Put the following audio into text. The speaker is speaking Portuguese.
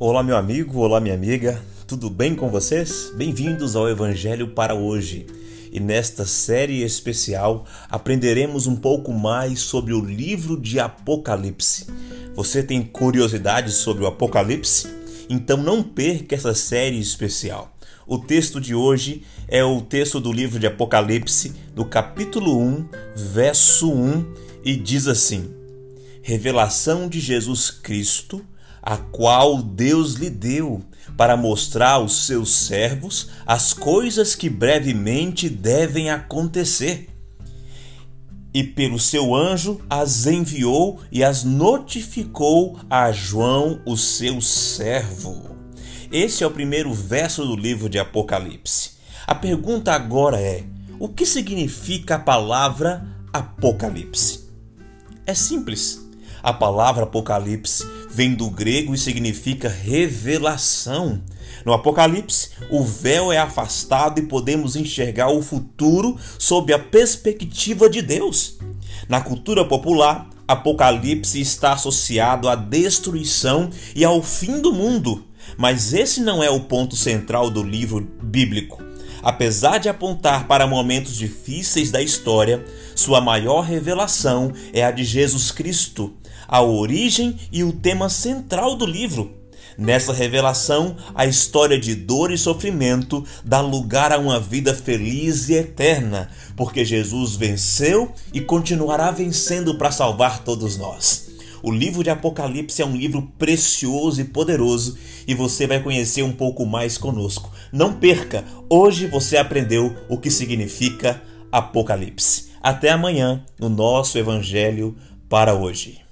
Olá, meu amigo, olá, minha amiga, tudo bem com vocês? Bem-vindos ao Evangelho para hoje. E nesta série especial aprenderemos um pouco mais sobre o livro de Apocalipse. Você tem curiosidade sobre o Apocalipse? Então não perca essa série especial. O texto de hoje é o texto do livro de Apocalipse, do capítulo 1, verso 1, e diz assim: Revelação de Jesus Cristo a qual Deus lhe deu para mostrar aos seus servos as coisas que brevemente devem acontecer. E pelo seu anjo as enviou e as notificou a João, o seu servo. Esse é o primeiro verso do livro de Apocalipse. A pergunta agora é: o que significa a palavra Apocalipse? É simples. A palavra Apocalipse vem do grego e significa revelação. No Apocalipse, o véu é afastado e podemos enxergar o futuro sob a perspectiva de Deus. Na cultura popular, Apocalipse está associado à destruição e ao fim do mundo, mas esse não é o ponto central do livro bíblico. Apesar de apontar para momentos difíceis da história, sua maior revelação é a de Jesus Cristo, a origem e o tema central do livro. Nessa revelação, a história de dor e sofrimento dá lugar a uma vida feliz e eterna, porque Jesus venceu e continuará vencendo para salvar todos nós. O livro de Apocalipse é um livro precioso e poderoso e você vai conhecer um pouco mais conosco. Não perca! Hoje você aprendeu o que significa Apocalipse. Até amanhã no nosso Evangelho para hoje.